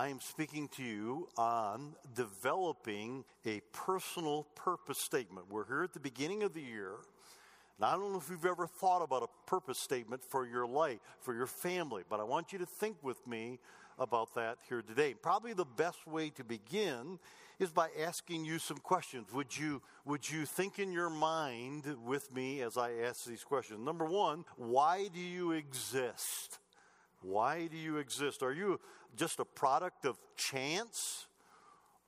I am speaking to you on developing a personal purpose statement. We're here at the beginning of the year. And I don't know if you've ever thought about a purpose statement for your life, for your family, but I want you to think with me about that here today. Probably the best way to begin is by asking you some questions. Would you, would you think in your mind with me as I ask these questions? Number one, why do you exist? Why do you exist? Are you just a product of chance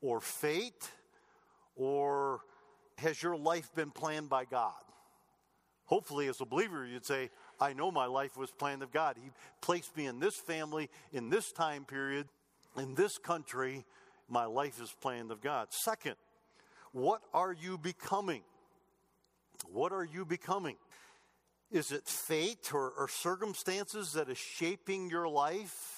or fate? Or has your life been planned by God? Hopefully, as a believer, you'd say, I know my life was planned of God. He placed me in this family, in this time period, in this country. My life is planned of God. Second, what are you becoming? What are you becoming? Is it fate or, or circumstances that is shaping your life?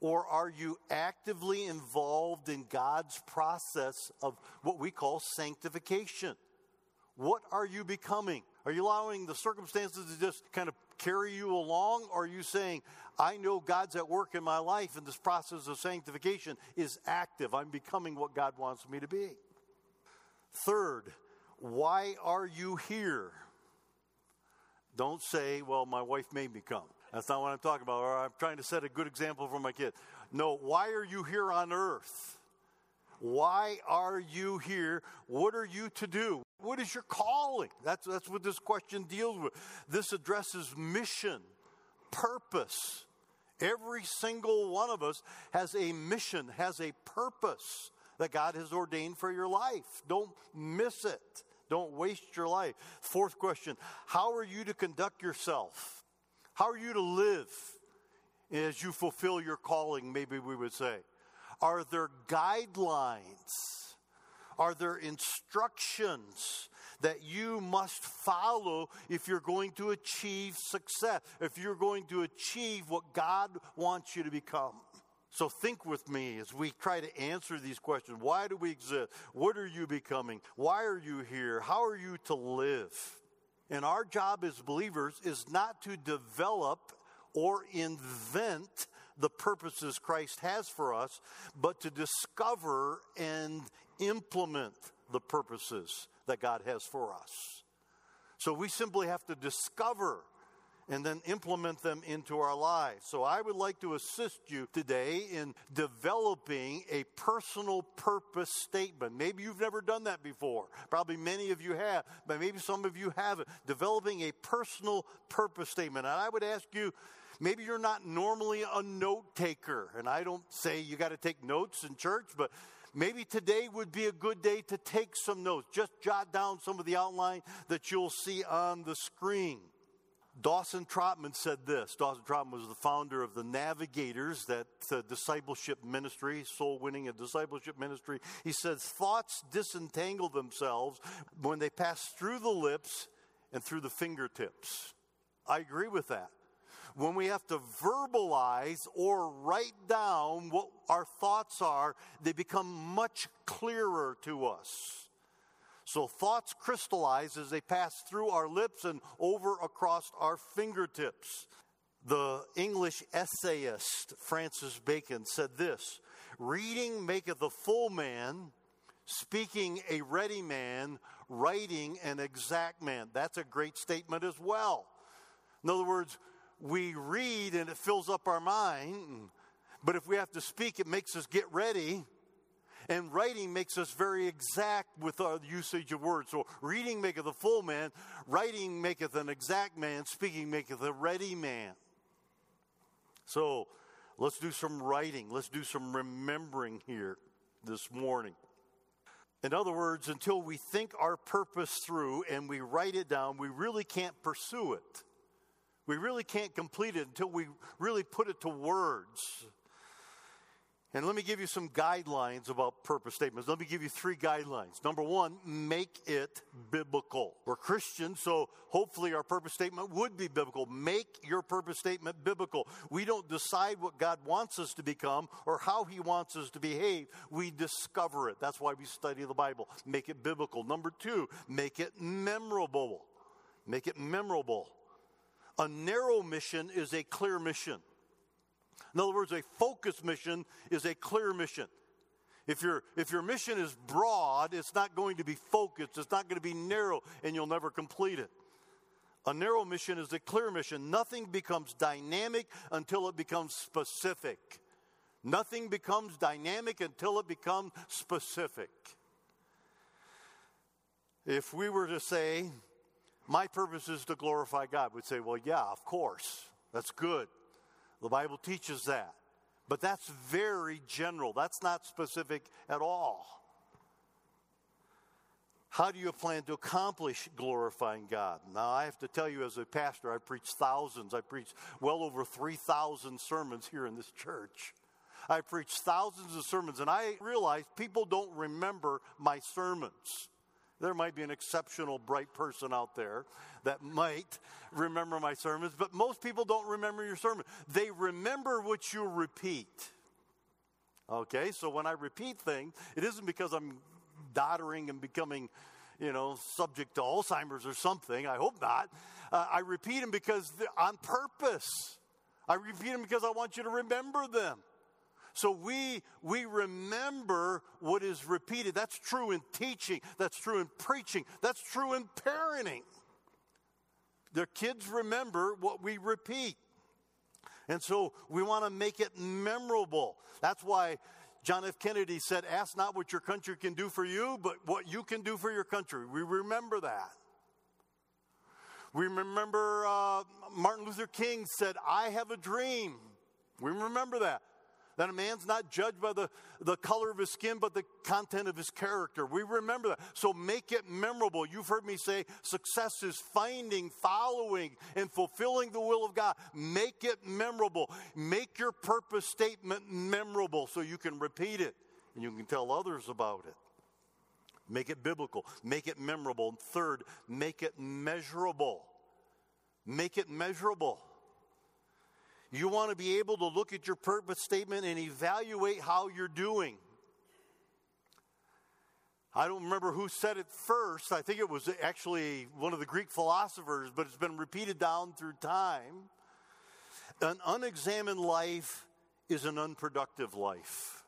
Or are you actively involved in God's process of what we call sanctification? What are you becoming? Are you allowing the circumstances to just kind of carry you along? Or are you saying, I know God's at work in my life and this process of sanctification is active? I'm becoming what God wants me to be. Third, why are you here? Don't say, well, my wife made me come. That's not what I'm talking about. Or I'm trying to set a good example for my kid. No, why are you here on earth? Why are you here? What are you to do? What is your calling? That's, that's what this question deals with. This addresses mission, purpose. Every single one of us has a mission, has a purpose that God has ordained for your life. Don't miss it. Don't waste your life. Fourth question How are you to conduct yourself? How are you to live as you fulfill your calling, maybe we would say? Are there guidelines? Are there instructions that you must follow if you're going to achieve success, if you're going to achieve what God wants you to become? So think with me as we try to answer these questions. Why do we exist? What are you becoming? Why are you here? How are you to live? And our job as believers is not to develop or invent the purposes Christ has for us, but to discover and implement the purposes that God has for us. So we simply have to discover and then implement them into our lives. So I would like to assist you today in developing a personal purpose statement. Maybe you've never done that before. Probably many of you have, but maybe some of you haven't. Developing a personal purpose statement. And I would ask you Maybe you're not normally a note taker, and I don't say you got to take notes in church, but maybe today would be a good day to take some notes. Just jot down some of the outline that you'll see on the screen. Dawson Trotman said this. Dawson Trotman was the founder of the Navigators, that uh, discipleship ministry, soul winning and discipleship ministry. He says, Thoughts disentangle themselves when they pass through the lips and through the fingertips. I agree with that when we have to verbalize or write down what our thoughts are, they become much clearer to us. So thoughts crystallize as they pass through our lips and over across our fingertips. The English essayist Francis Bacon said this Reading maketh a full man, speaking a ready man, writing an exact man. That's a great statement as well. In other words, we read and it fills up our mind. But if we have to speak, it makes us get ready. And writing makes us very exact with our usage of words. So reading maketh a full man, writing maketh an exact man, speaking maketh a ready man. So let's do some writing. Let's do some remembering here this morning. In other words, until we think our purpose through and we write it down, we really can't pursue it. We really can't complete it until we really put it to words. And let me give you some guidelines about purpose statements. Let me give you three guidelines. Number one, make it biblical. We're Christians, so hopefully our purpose statement would be biblical. Make your purpose statement biblical. We don't decide what God wants us to become or how He wants us to behave. We discover it. That's why we study the Bible. Make it biblical. Number two, make it memorable. Make it memorable. A narrow mission is a clear mission. In other words, a focused mission is a clear mission. If your, if your mission is broad, it's not going to be focused, it's not going to be narrow, and you'll never complete it. A narrow mission is a clear mission. Nothing becomes dynamic until it becomes specific. Nothing becomes dynamic until it becomes specific. If we were to say, My purpose is to glorify God, we'd say, Well, yeah, of course. That's good. The Bible teaches that. But that's very general, that's not specific at all. How do you plan to accomplish glorifying God? Now, I have to tell you, as a pastor, I preach thousands. I preach well over 3,000 sermons here in this church. I preach thousands of sermons, and I realize people don't remember my sermons. There might be an exceptional bright person out there that might remember my sermons, but most people don't remember your sermon. They remember what you repeat. Okay, so when I repeat things, it isn't because I'm doddering and becoming, you know, subject to Alzheimer's or something. I hope not. Uh, I repeat them because on purpose. I repeat them because I want you to remember them. So we, we remember what is repeated. That's true in teaching, that's true in preaching, that's true in parenting. Their kids remember what we repeat. And so we want to make it memorable. That's why John F. Kennedy said, Ask not what your country can do for you, but what you can do for your country. We remember that. We remember uh, Martin Luther King said, I have a dream. We remember that that a man's not judged by the, the color of his skin, but the content of his character. We remember that. So make it memorable. You've heard me say success is finding, following, and fulfilling the will of God. Make it memorable. Make your purpose statement memorable so you can repeat it and you can tell others about it. Make it biblical. Make it memorable. And third, make it measurable. Make it measurable. You want to be able to look at your purpose statement and evaluate how you're doing. I don't remember who said it first. I think it was actually one of the Greek philosophers, but it's been repeated down through time. An unexamined life is an unproductive life.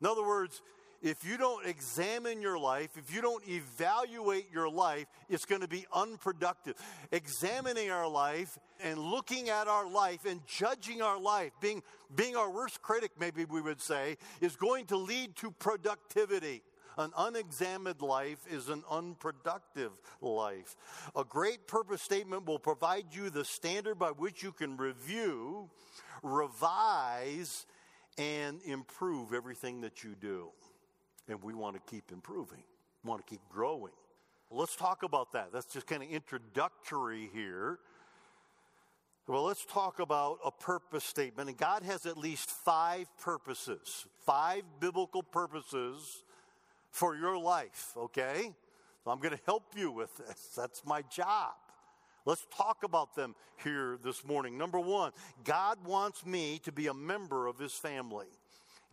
In other words, if you don't examine your life, if you don't evaluate your life, it's going to be unproductive. Examining our life and looking at our life and judging our life, being, being our worst critic, maybe we would say, is going to lead to productivity. An unexamined life is an unproductive life. A great purpose statement will provide you the standard by which you can review, revise, and improve everything that you do and we want to keep improving, want to keep growing. Let's talk about that. That's just kind of introductory here. Well, let's talk about a purpose statement. And God has at least five purposes, five biblical purposes for your life, okay? So I'm going to help you with this. That's my job. Let's talk about them here this morning. Number one, God wants me to be a member of his family.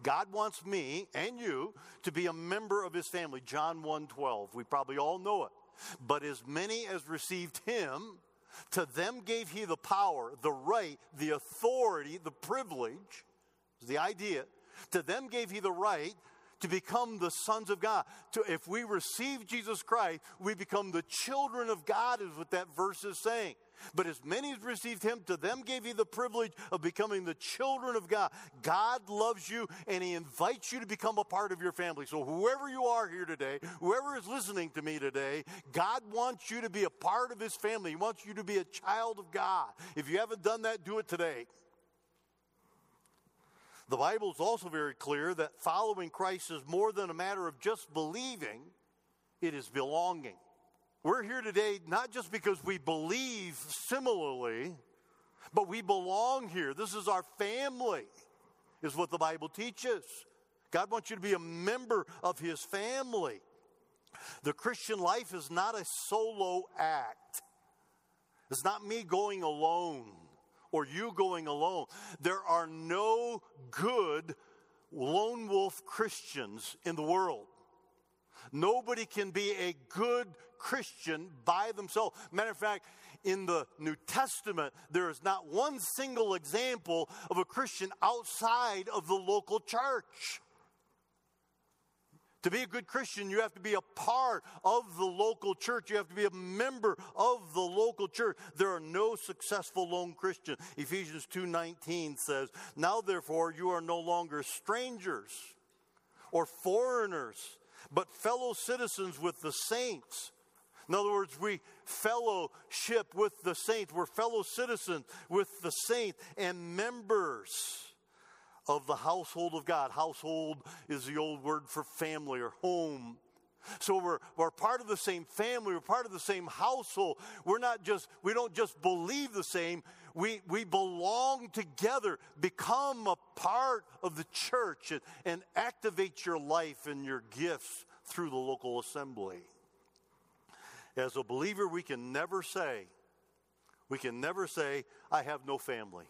God wants me and you to be a member of his family. John 1:12. We probably all know it. But as many as received him, to them gave he the power, the right, the authority, the privilege, the idea. To them gave he the right to become the sons of God. To, if we receive Jesus Christ, we become the children of God, is what that verse is saying. But as many as received him, to them gave he the privilege of becoming the children of God. God loves you and he invites you to become a part of your family. So, whoever you are here today, whoever is listening to me today, God wants you to be a part of his family. He wants you to be a child of God. If you haven't done that, do it today. The Bible is also very clear that following Christ is more than a matter of just believing, it is belonging. We're here today not just because we believe similarly, but we belong here. This is our family, is what the Bible teaches. God wants you to be a member of His family. The Christian life is not a solo act, it's not me going alone or you going alone. There are no good lone wolf Christians in the world. Nobody can be a good Christian by themselves. Matter of fact, in the New Testament, there is not one single example of a Christian outside of the local church. To be a good Christian, you have to be a part of the local church. You have to be a member of the local church. There are no successful lone Christians. Ephesians 2:19 says, "Now therefore you are no longer strangers or foreigners, but fellow citizens with the saints." In other words, we fellowship with the saints. We're fellow citizens with the saints and members of the household of God. Household is the old word for family or home. So we're, we're part of the same family, we're part of the same household. We're not just, we don't just believe the same, we, we belong together, become a part of the church and, and activate your life and your gifts through the local assembly. As a believer, we can never say, we can never say, I have no family.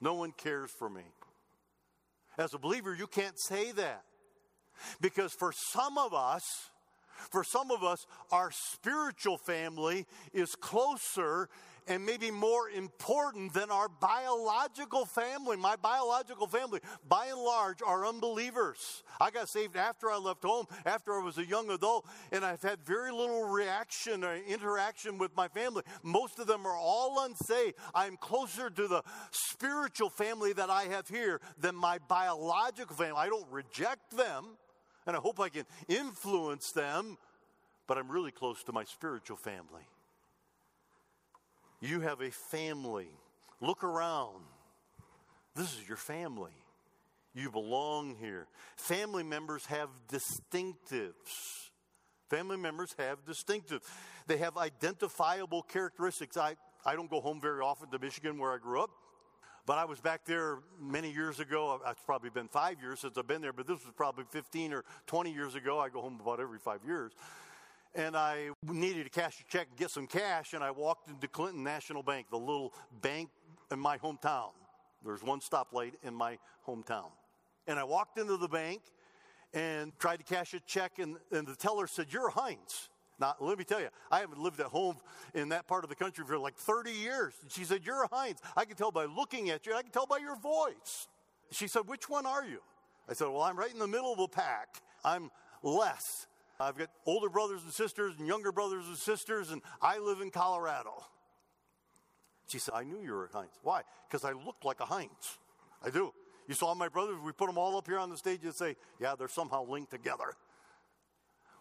No one cares for me. As a believer, you can't say that. Because for some of us, for some of us, our spiritual family is closer and maybe more important than our biological family. My biological family, by and large, are unbelievers. I got saved after I left home, after I was a young adult, and I've had very little reaction or interaction with my family. Most of them are all unsaved. I'm closer to the spiritual family that I have here than my biological family. I don't reject them, and I hope I can influence them, but I'm really close to my spiritual family. You have a family. Look around. This is your family. You belong here. Family members have distinctives. Family members have distinctives. They have identifiable characteristics. I, I don't go home very often to Michigan where I grew up, but I was back there many years ago. It's probably been five years since I've been there, but this was probably 15 or 20 years ago. I go home about every five years and I needed to cash a check and get some cash, and I walked into Clinton National Bank, the little bank in my hometown. There's one stoplight in my hometown. And I walked into the bank and tried to cash a check, and, and the teller said, You're Heinz. Now, let me tell you, I haven't lived at home in that part of the country for like 30 years. And she said, You're Heinz. I can tell by looking at you, I can tell by your voice. She said, Which one are you? I said, Well, I'm right in the middle of the pack. I'm less. I've got older brothers and sisters and younger brothers and sisters, and I live in Colorado. She said, I knew you were a Heinz. Why? Because I looked like a Heinz. I do. You saw my brothers, we put them all up here on the stage and say, yeah, they're somehow linked together.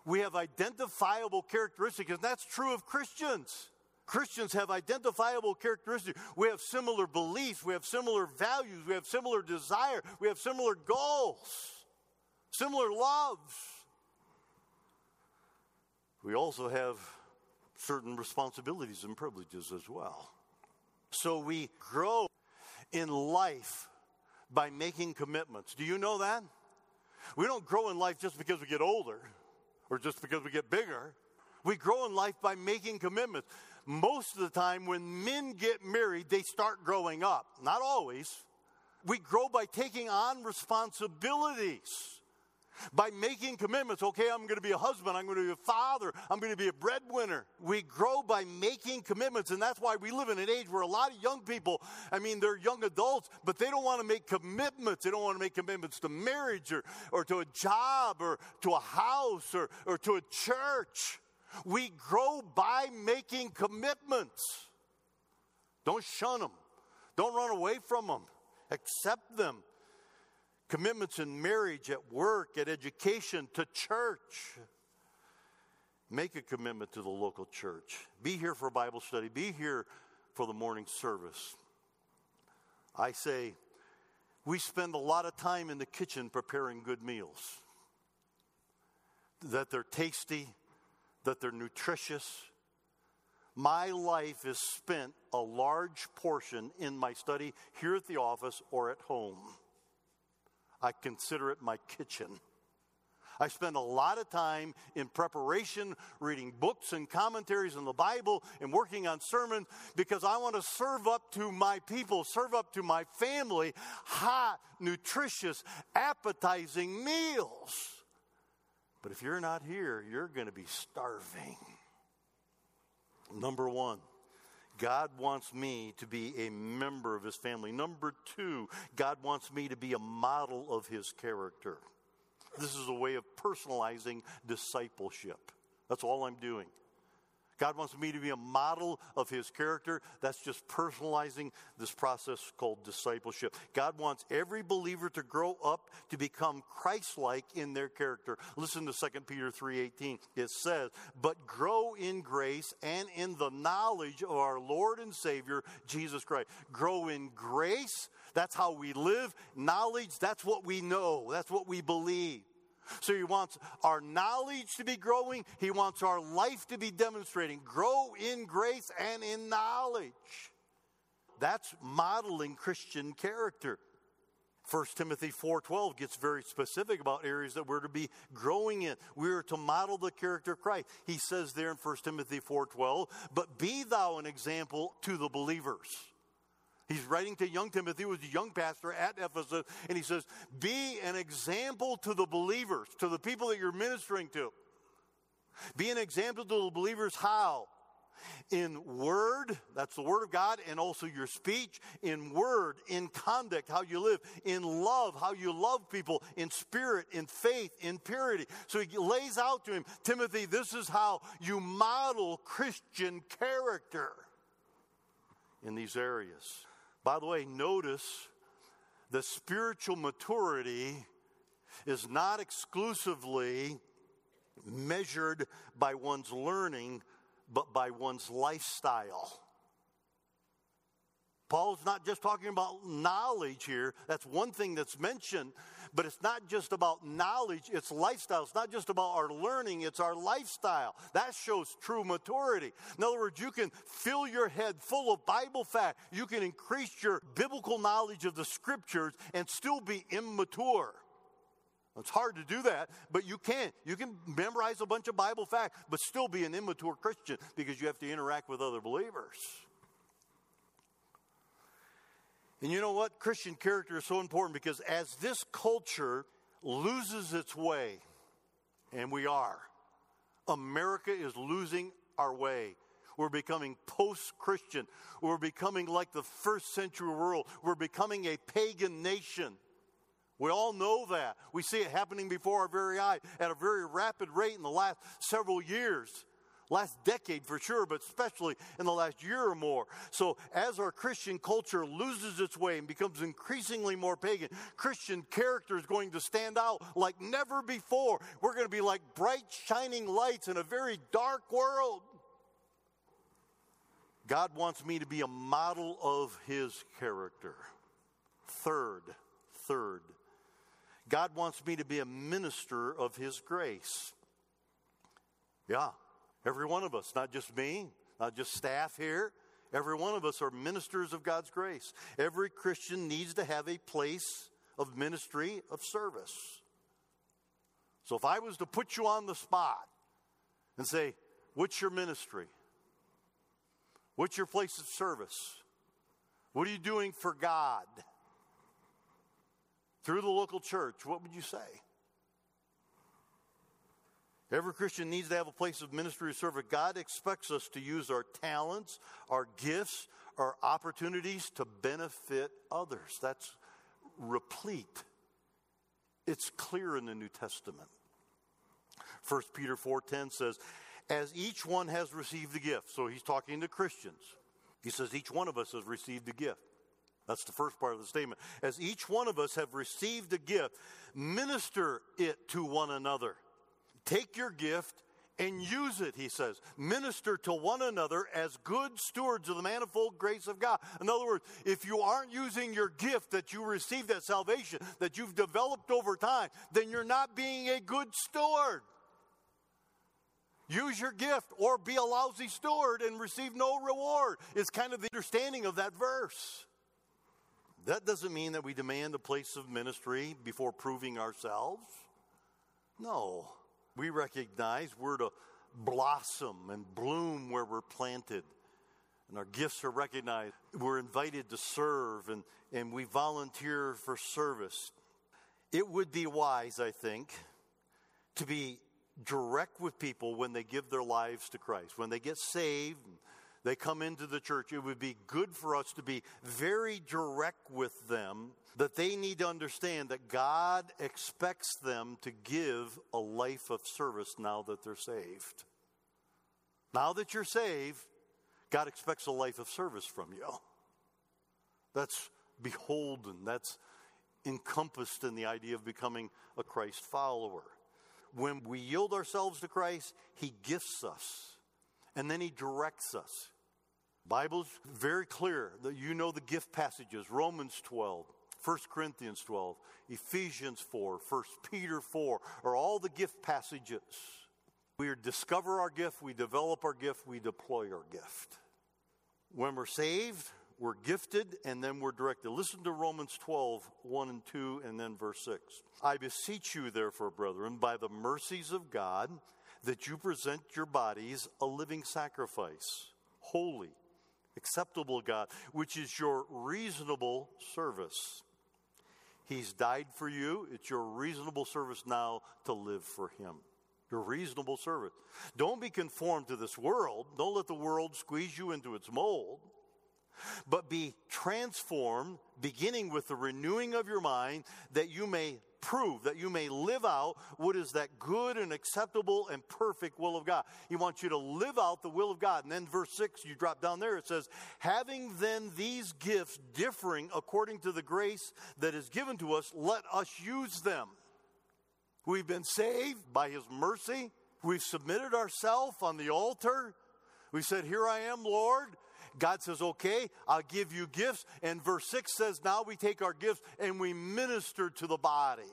We have identifiable characteristics, and that's true of Christians. Christians have identifiable characteristics. We have similar beliefs, we have similar values, we have similar desire, we have similar goals, similar loves we also have certain responsibilities and privileges as well. So we grow in life by making commitments. Do you know that? We don't grow in life just because we get older or just because we get bigger. We grow in life by making commitments. Most of the time, when men get married, they start growing up. Not always. We grow by taking on responsibilities by making commitments. Okay, I'm going to be a husband. I'm going to be a father. I'm going to be a breadwinner. We grow by making commitments. And that's why we live in an age where a lot of young people, I mean, they're young adults, but they don't want to make commitments. They don't want to make commitments to marriage or, or to a job or to a house or, or to a church. We grow by making commitments. Don't shun them. Don't run away from them. Accept them commitments in marriage, at work, at education, to church. Make a commitment to the local church. Be here for Bible study. Be here for the morning service. I say, we spend a lot of time in the kitchen preparing good meals. That they're tasty, that they're nutritious. My life is spent a large portion in my study here at the office or at home. I consider it my kitchen. I spend a lot of time in preparation, reading books and commentaries in the Bible and working on sermons because I want to serve up to my people, serve up to my family hot, nutritious, appetizing meals. But if you're not here, you're going to be starving. Number one, God wants me to be a member of his family. Number two, God wants me to be a model of his character. This is a way of personalizing discipleship. That's all I'm doing. God wants me to be a model of his character. That's just personalizing this process called discipleship. God wants every believer to grow up to become Christ-like in their character. Listen to 2 Peter 3:18. It says, "But grow in grace and in the knowledge of our Lord and Savior Jesus Christ." Grow in grace, that's how we live. Knowledge, that's what we know. That's what we believe. So he wants our knowledge to be growing. He wants our life to be demonstrating. Grow in grace and in knowledge. That's modeling Christian character. 1 Timothy 4:12 gets very specific about areas that we're to be growing in. We are to model the character of Christ. He says there in 1 Timothy 4:12, "But be thou an example to the believers." He's writing to young Timothy, who was a young pastor at Ephesus, and he says, Be an example to the believers, to the people that you're ministering to. Be an example to the believers how? In word, that's the word of God, and also your speech, in word, in conduct, how you live, in love, how you love people, in spirit, in faith, in purity. So he lays out to him, Timothy, this is how you model Christian character in these areas. By the way, notice the spiritual maturity is not exclusively measured by one's learning, but by one's lifestyle. Paul's not just talking about knowledge here. That's one thing that's mentioned, but it's not just about knowledge, it's lifestyle. It's not just about our learning, it's our lifestyle. That shows true maturity. In other words, you can fill your head full of Bible fact, you can increase your biblical knowledge of the scriptures and still be immature. It's hard to do that, but you can. You can memorize a bunch of Bible facts, but still be an immature Christian because you have to interact with other believers. And you know what? Christian character is so important because as this culture loses its way, and we are, America is losing our way. We're becoming post Christian. We're becoming like the first century world. We're becoming a pagan nation. We all know that. We see it happening before our very eye at a very rapid rate in the last several years last decade for sure, but especially in the last year or more. So, as our Christian culture loses its way and becomes increasingly more pagan, Christian character is going to stand out like never before. We're going to be like bright, shining lights in a very dark world. God wants me to be a model of his character. Third, third, God wants me to be a minister of his grace. Yeah, Every one of us, not just me, not just staff here. Every one of us are ministers of God's grace. Every Christian needs to have a place of ministry, of service. So if I was to put you on the spot and say, What's your ministry? What's your place of service? What are you doing for God? Through the local church, what would you say? Every Christian needs to have a place of ministry or service. God expects us to use our talents, our gifts, our opportunities to benefit others. That's replete. It's clear in the New Testament. 1 Peter 4:10 says, "As each one has received a gift." So he's talking to Christians. He says each one of us has received a gift. That's the first part of the statement. As each one of us have received a gift, minister it to one another Take your gift and use it, he says. Minister to one another as good stewards of the manifold grace of God. In other words, if you aren't using your gift that you received that salvation, that you've developed over time, then you're not being a good steward. Use your gift or be a lousy steward and receive no reward, is kind of the understanding of that verse. That doesn't mean that we demand a place of ministry before proving ourselves. No. We recognize we're to blossom and bloom where we're planted. And our gifts are recognized. We're invited to serve and, and we volunteer for service. It would be wise, I think, to be direct with people when they give their lives to Christ. When they get saved, they come into the church, it would be good for us to be very direct with them that they need to understand that God expects them to give a life of service now that they're saved. Now that you're saved, God expects a life of service from you. That's beholden, that's encompassed in the idea of becoming a Christ follower. When we yield ourselves to Christ, He gifts us and then He directs us. Bible's very clear that you know the gift passages Romans 12, 1 Corinthians 12, Ephesians 4, 1 Peter 4 are all the gift passages. We discover our gift, we develop our gift, we deploy our gift. When we're saved, we're gifted, and then we're directed. Listen to Romans 12, 1 and 2, and then verse 6. I beseech you, therefore, brethren, by the mercies of God, that you present your bodies a living sacrifice, holy, acceptable God, which is your reasonable service. He's died for you. It's your reasonable service now to live for Him. Your reasonable service. Don't be conformed to this world. Don't let the world squeeze you into its mold but be transformed, beginning with the renewing of your mind, that you may prove, that you may live out what is that good and acceptable and perfect will of God. He wants you to live out the will of God. And then verse 6, you drop down there, it says, Having then these gifts differing according to the grace that is given to us, let us use them. We've been saved by His mercy. We've submitted ourselves on the altar. We said, Here I am, Lord. God says, okay, I'll give you gifts. And verse 6 says, now we take our gifts and we minister to the body.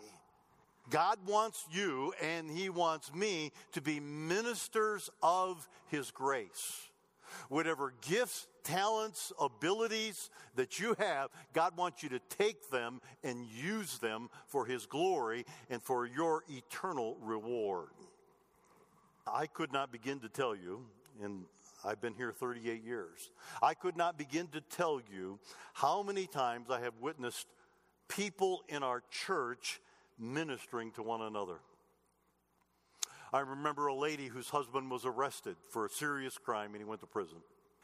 God wants you and He wants me to be ministers of His grace. Whatever gifts, talents, abilities that you have, God wants you to take them and use them for His glory and for your eternal reward. I could not begin to tell you, and I've been here 38 years. I could not begin to tell you how many times I have witnessed people in our church ministering to one another. I remember a lady whose husband was arrested for a serious crime and he went to prison.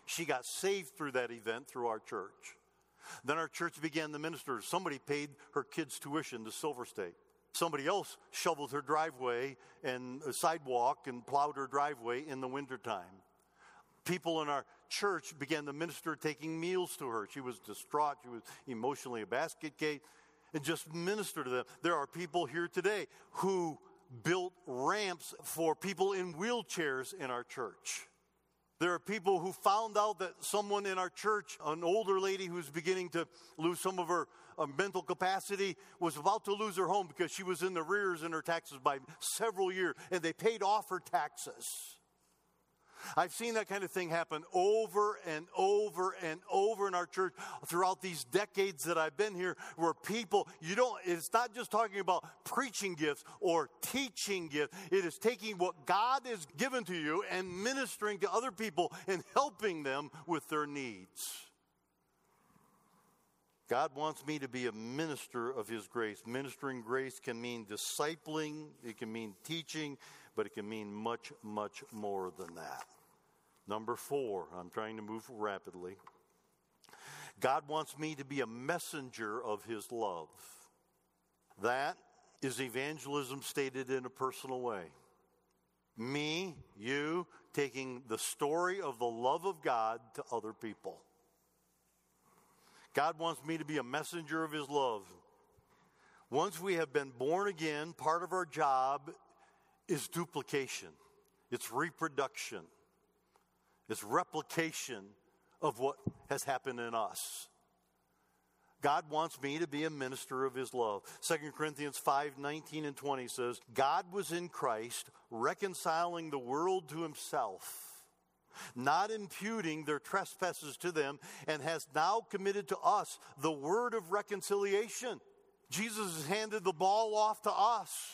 She got saved through that event through our church. Then our church began to minister. Somebody paid her kids' tuition to Silver State. Somebody else shoveled her driveway and uh, sidewalk and plowed her driveway in the wintertime people in our church began to minister taking meals to her. She was distraught. She was emotionally a basket case and just minister to them. There are people here today who built ramps for people in wheelchairs in our church. There are people who found out that someone in our church, an older lady who's beginning to lose some of her uh, mental capacity, was about to lose her home because she was in the rears in her taxes by several years, and they paid off her taxes. I've seen that kind of thing happen over and over and over in our church throughout these decades that I've been here, where people, you don't, it's not just talking about preaching gifts or teaching gifts. It is taking what God has given to you and ministering to other people and helping them with their needs. God wants me to be a minister of His grace. Ministering grace can mean discipling, it can mean teaching, but it can mean much, much more than that. Number four, I'm trying to move rapidly. God wants me to be a messenger of His love. That is evangelism stated in a personal way. Me, you, taking the story of the love of God to other people. God wants me to be a messenger of His love. Once we have been born again, part of our job is duplication, it's reproduction. It's replication of what has happened in us. God wants me to be a minister of his love. 2 Corinthians 5 19 and 20 says, God was in Christ, reconciling the world to himself, not imputing their trespasses to them, and has now committed to us the word of reconciliation. Jesus has handed the ball off to us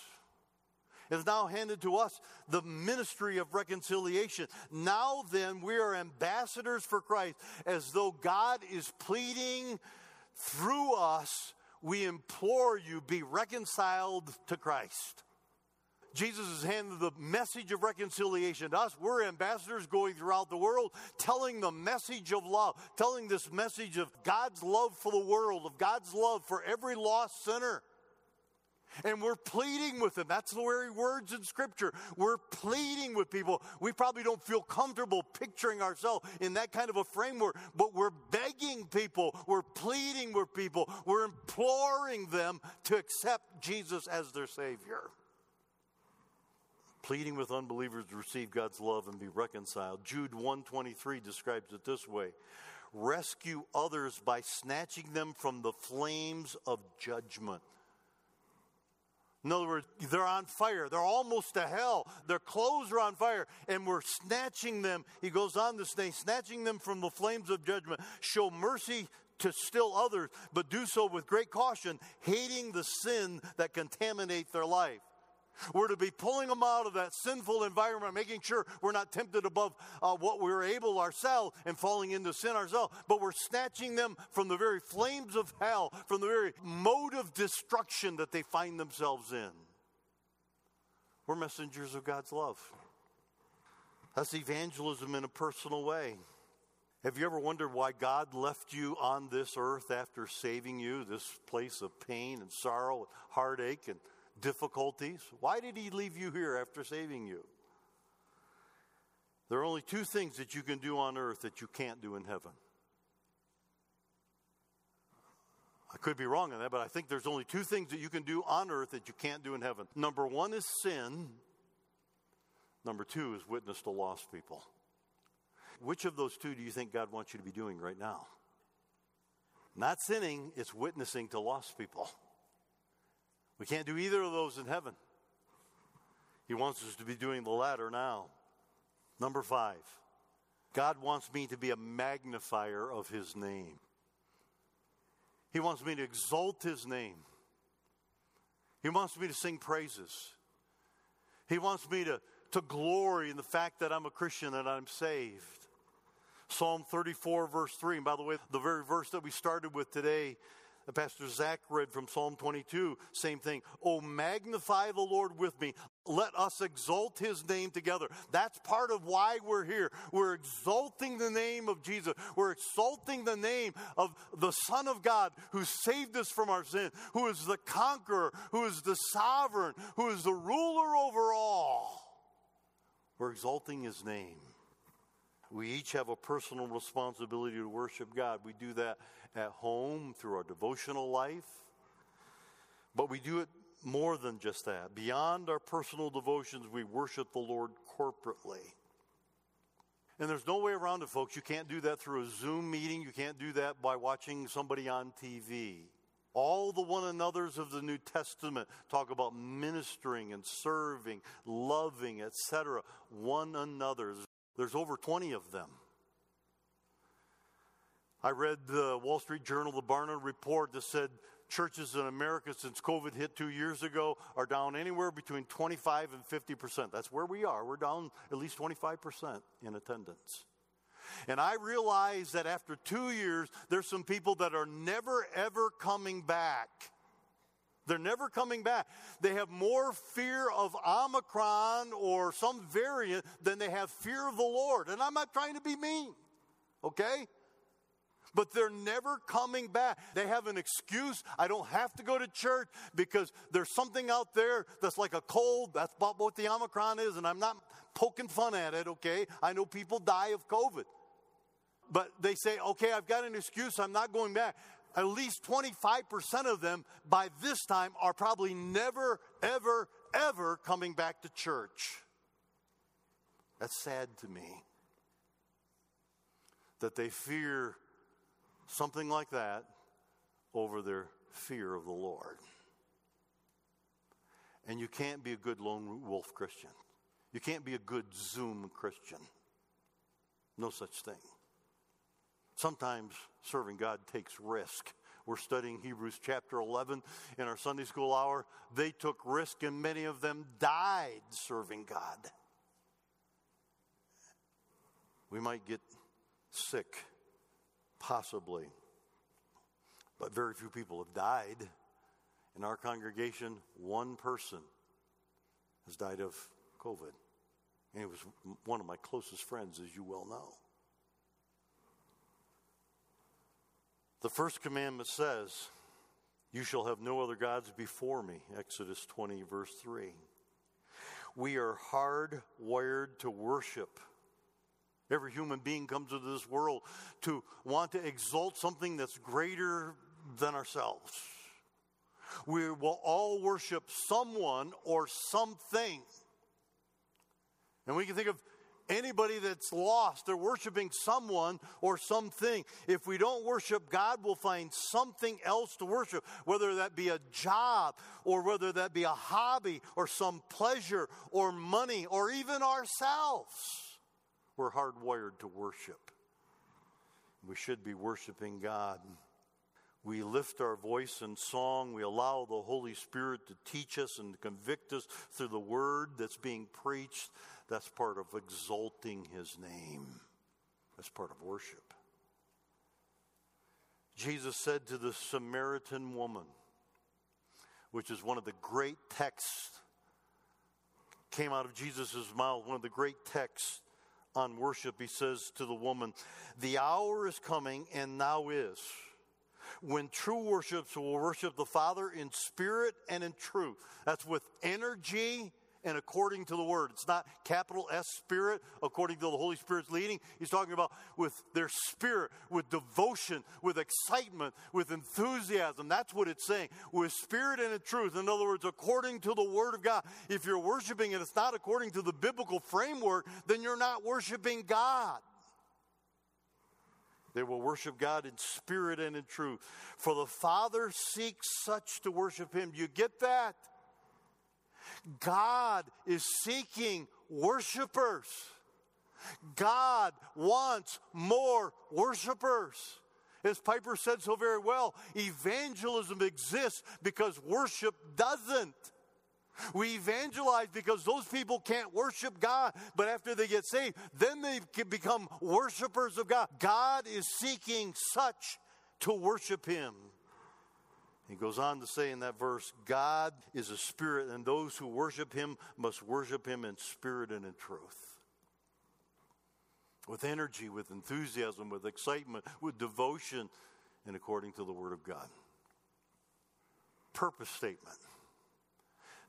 has now handed to us the ministry of reconciliation. Now then, we are ambassadors for Christ, as though God is pleading through us. We implore you, be reconciled to Christ. Jesus has handed the message of reconciliation to us. We're ambassadors going throughout the world telling the message of love, telling this message of God's love for the world, of God's love for every lost sinner. And we're pleading with them. That's the very words in Scripture. We're pleading with people. We probably don't feel comfortable picturing ourselves in that kind of a framework, but we're begging people. We're pleading with people. We're imploring them to accept Jesus as their Savior. Pleading with unbelievers to receive God's love and be reconciled. Jude 123 describes it this way rescue others by snatching them from the flames of judgment. In other words, they're on fire. They're almost to hell. Their clothes are on fire, and we're snatching them. He goes on to say, snatching them from the flames of judgment. Show mercy to still others, but do so with great caution, hating the sin that contaminates their life. We're to be pulling them out of that sinful environment, making sure we're not tempted above uh, what we're able ourselves and falling into sin ourselves, but we're snatching them from the very flames of hell, from the very mode of destruction that they find themselves in. We're messengers of God's love. That's evangelism in a personal way. Have you ever wondered why God left you on this earth after saving you, this place of pain and sorrow, and heartache, and difficulties? Why did he leave you here after saving you? There are only two things that you can do on earth that you can't do in heaven. I could be wrong on that, but I think there's only two things that you can do on earth that you can't do in heaven. Number one is sin. Number two is witness to lost people. Which of those two do you think God wants you to be doing right now? Not sinning, it's witnessing to lost people. We can't do either of those in heaven. He wants us to be doing the latter now. Number five, God wants me to be a magnifier of His name. He wants me to exalt His name. He wants me to sing praises. He wants me to, to glory in the fact that I'm a Christian and I'm saved. Psalm 34, verse 3. And by the way, the very verse that we started with today Pastor Zach read from Psalm 22, same thing. Oh, magnify the Lord with me. Let us exalt his name together. That's part of why we're here. We're exalting the name of Jesus. We're exalting the name of the Son of God who saved us from our sin, who is the conqueror, who is the sovereign, who is the ruler over all. We're exalting his name. We each have a personal responsibility to worship God. We do that at home through our devotional life. But we do it more than just that. Beyond our personal devotions, we worship the Lord corporately. And there's no way around it, folks. You can't do that through a Zoom meeting. You can't do that by watching somebody on TV. All the one another's of the New Testament talk about ministering and serving, loving, etc. One another's. There's over 20 of them. I read the Wall Street Journal, the Barna report that said churches in America since COVID hit two years ago are down anywhere between 25 and 50 percent. That's where we are. We're down at least 25 percent in attendance. And I realize that after two years, there's some people that are never ever coming back. They're never coming back. They have more fear of Omicron or some variant than they have fear of the Lord. And I'm not trying to be mean, okay? But they're never coming back. They have an excuse. I don't have to go to church because there's something out there that's like a cold. That's about what the Omicron is, and I'm not poking fun at it, okay? I know people die of COVID. But they say, okay, I've got an excuse. I'm not going back. At least 25% of them by this time are probably never, ever, ever coming back to church. That's sad to me that they fear something like that over their fear of the Lord. And you can't be a good lone wolf Christian. You can't be a good Zoom Christian. No such thing. Sometimes serving God takes risk. We're studying Hebrews chapter 11 in our Sunday school hour. They took risk, and many of them died serving God. We might get sick Possibly. But very few people have died. In our congregation, one person has died of COVID. And he was one of my closest friends, as you well know. The first commandment says, You shall have no other gods before me. Exodus 20, verse 3. We are hardwired to worship. Every human being comes into this world to want to exalt something that's greater than ourselves. We will all worship someone or something. And we can think of anybody that's lost, they're worshiping someone or something. If we don't worship God, we'll find something else to worship, whether that be a job or whether that be a hobby or some pleasure or money or even ourselves. We're hardwired to worship. We should be worshiping God. We lift our voice in song. We allow the Holy Spirit to teach us and convict us through the word that's being preached. That's part of exalting his name. That's part of worship. Jesus said to the Samaritan woman, which is one of the great texts came out of Jesus' mouth, one of the great texts on worship. He says to the woman, The hour is coming and now is when true worships will worship the Father in spirit and in truth. That's with energy and according to the word. It's not capital S spirit according to the Holy Spirit's leading. He's talking about with their spirit, with devotion, with excitement, with enthusiasm. That's what it's saying. With spirit and in truth. In other words, according to the word of God. If you're worshiping and it's not according to the biblical framework, then you're not worshiping God. They will worship God in spirit and in truth. For the Father seeks such to worship Him. You get that? God is seeking worshipers. God wants more worshipers. As Piper said so very well, evangelism exists because worship doesn't. We evangelize because those people can't worship God, but after they get saved, then they can become worshipers of God. God is seeking such to worship Him. He goes on to say in that verse, God is a spirit, and those who worship him must worship him in spirit and in truth. With energy, with enthusiasm, with excitement, with devotion, and according to the Word of God. Purpose statement.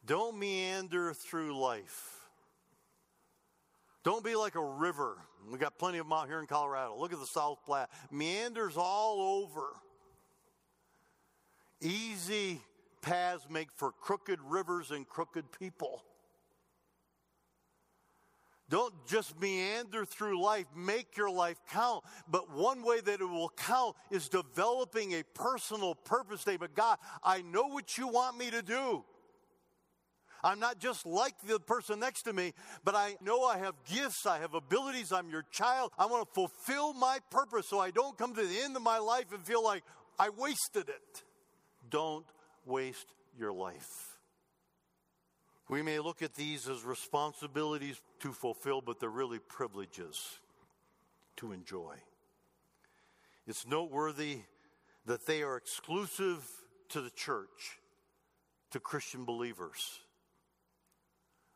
Don't meander through life. Don't be like a river. We got plenty of them out here in Colorado. Look at the South Platte. Meanders all over. Easy paths make for crooked rivers and crooked people. Don't just meander through life, make your life count. But one way that it will count is developing a personal purpose statement. God, I know what you want me to do. I'm not just like the person next to me, but I know I have gifts, I have abilities, I'm your child. I want to fulfill my purpose so I don't come to the end of my life and feel like I wasted it. Don't waste your life. We may look at these as responsibilities to fulfill, but they're really privileges to enjoy. It's noteworthy that they are exclusive to the church, to Christian believers.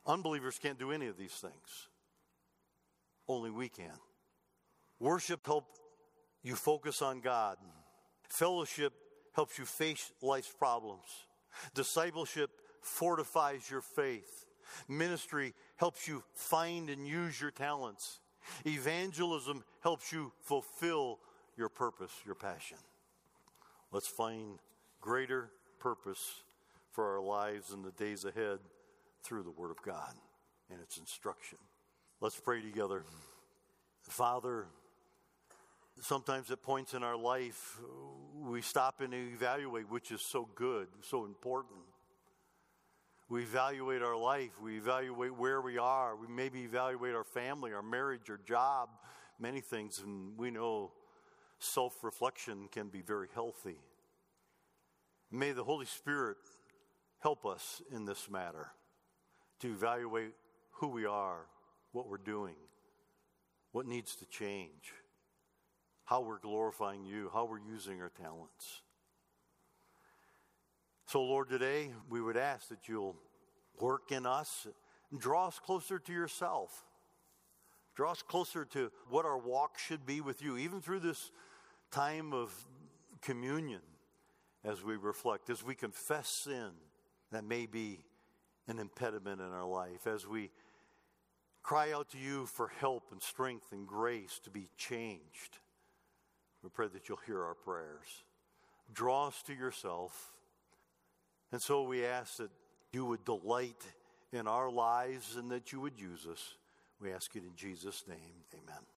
Unbelievers can't do any of these things. Only we can. Worship help you focus on God. Fellowship helps you face life's problems. Discipleship fortifies your faith. Ministry helps you find and use your talents. Evangelism helps you fulfill your purpose, your passion. Let's find greater purpose for our lives in the days ahead through the Word of God and its instruction. Let's pray together. Father, sometimes at points in our life, we stop and evaluate, which is so good, so important. We evaluate our life, we evaluate where we are, we maybe evaluate our family, our marriage, our job, many things, and we know self reflection can be very healthy. May the Holy Spirit help us in this matter to evaluate who we are, what we're doing, what needs to change, how we're glorifying you, how we're using our talents. So, Lord, today we would ask that you'll work in us and Draw us closer to yourself. Draw us closer to what our walk should be with you, even through this time of communion as we reflect, as we confess sin that may be an impediment in our life, as we cry out to you for help and strength and grace to be changed. We pray that you'll hear our prayers. Draw us to yourself. And so we ask that you would delight in our lives and that you would use us. We ask it in Jesus' name. Amen.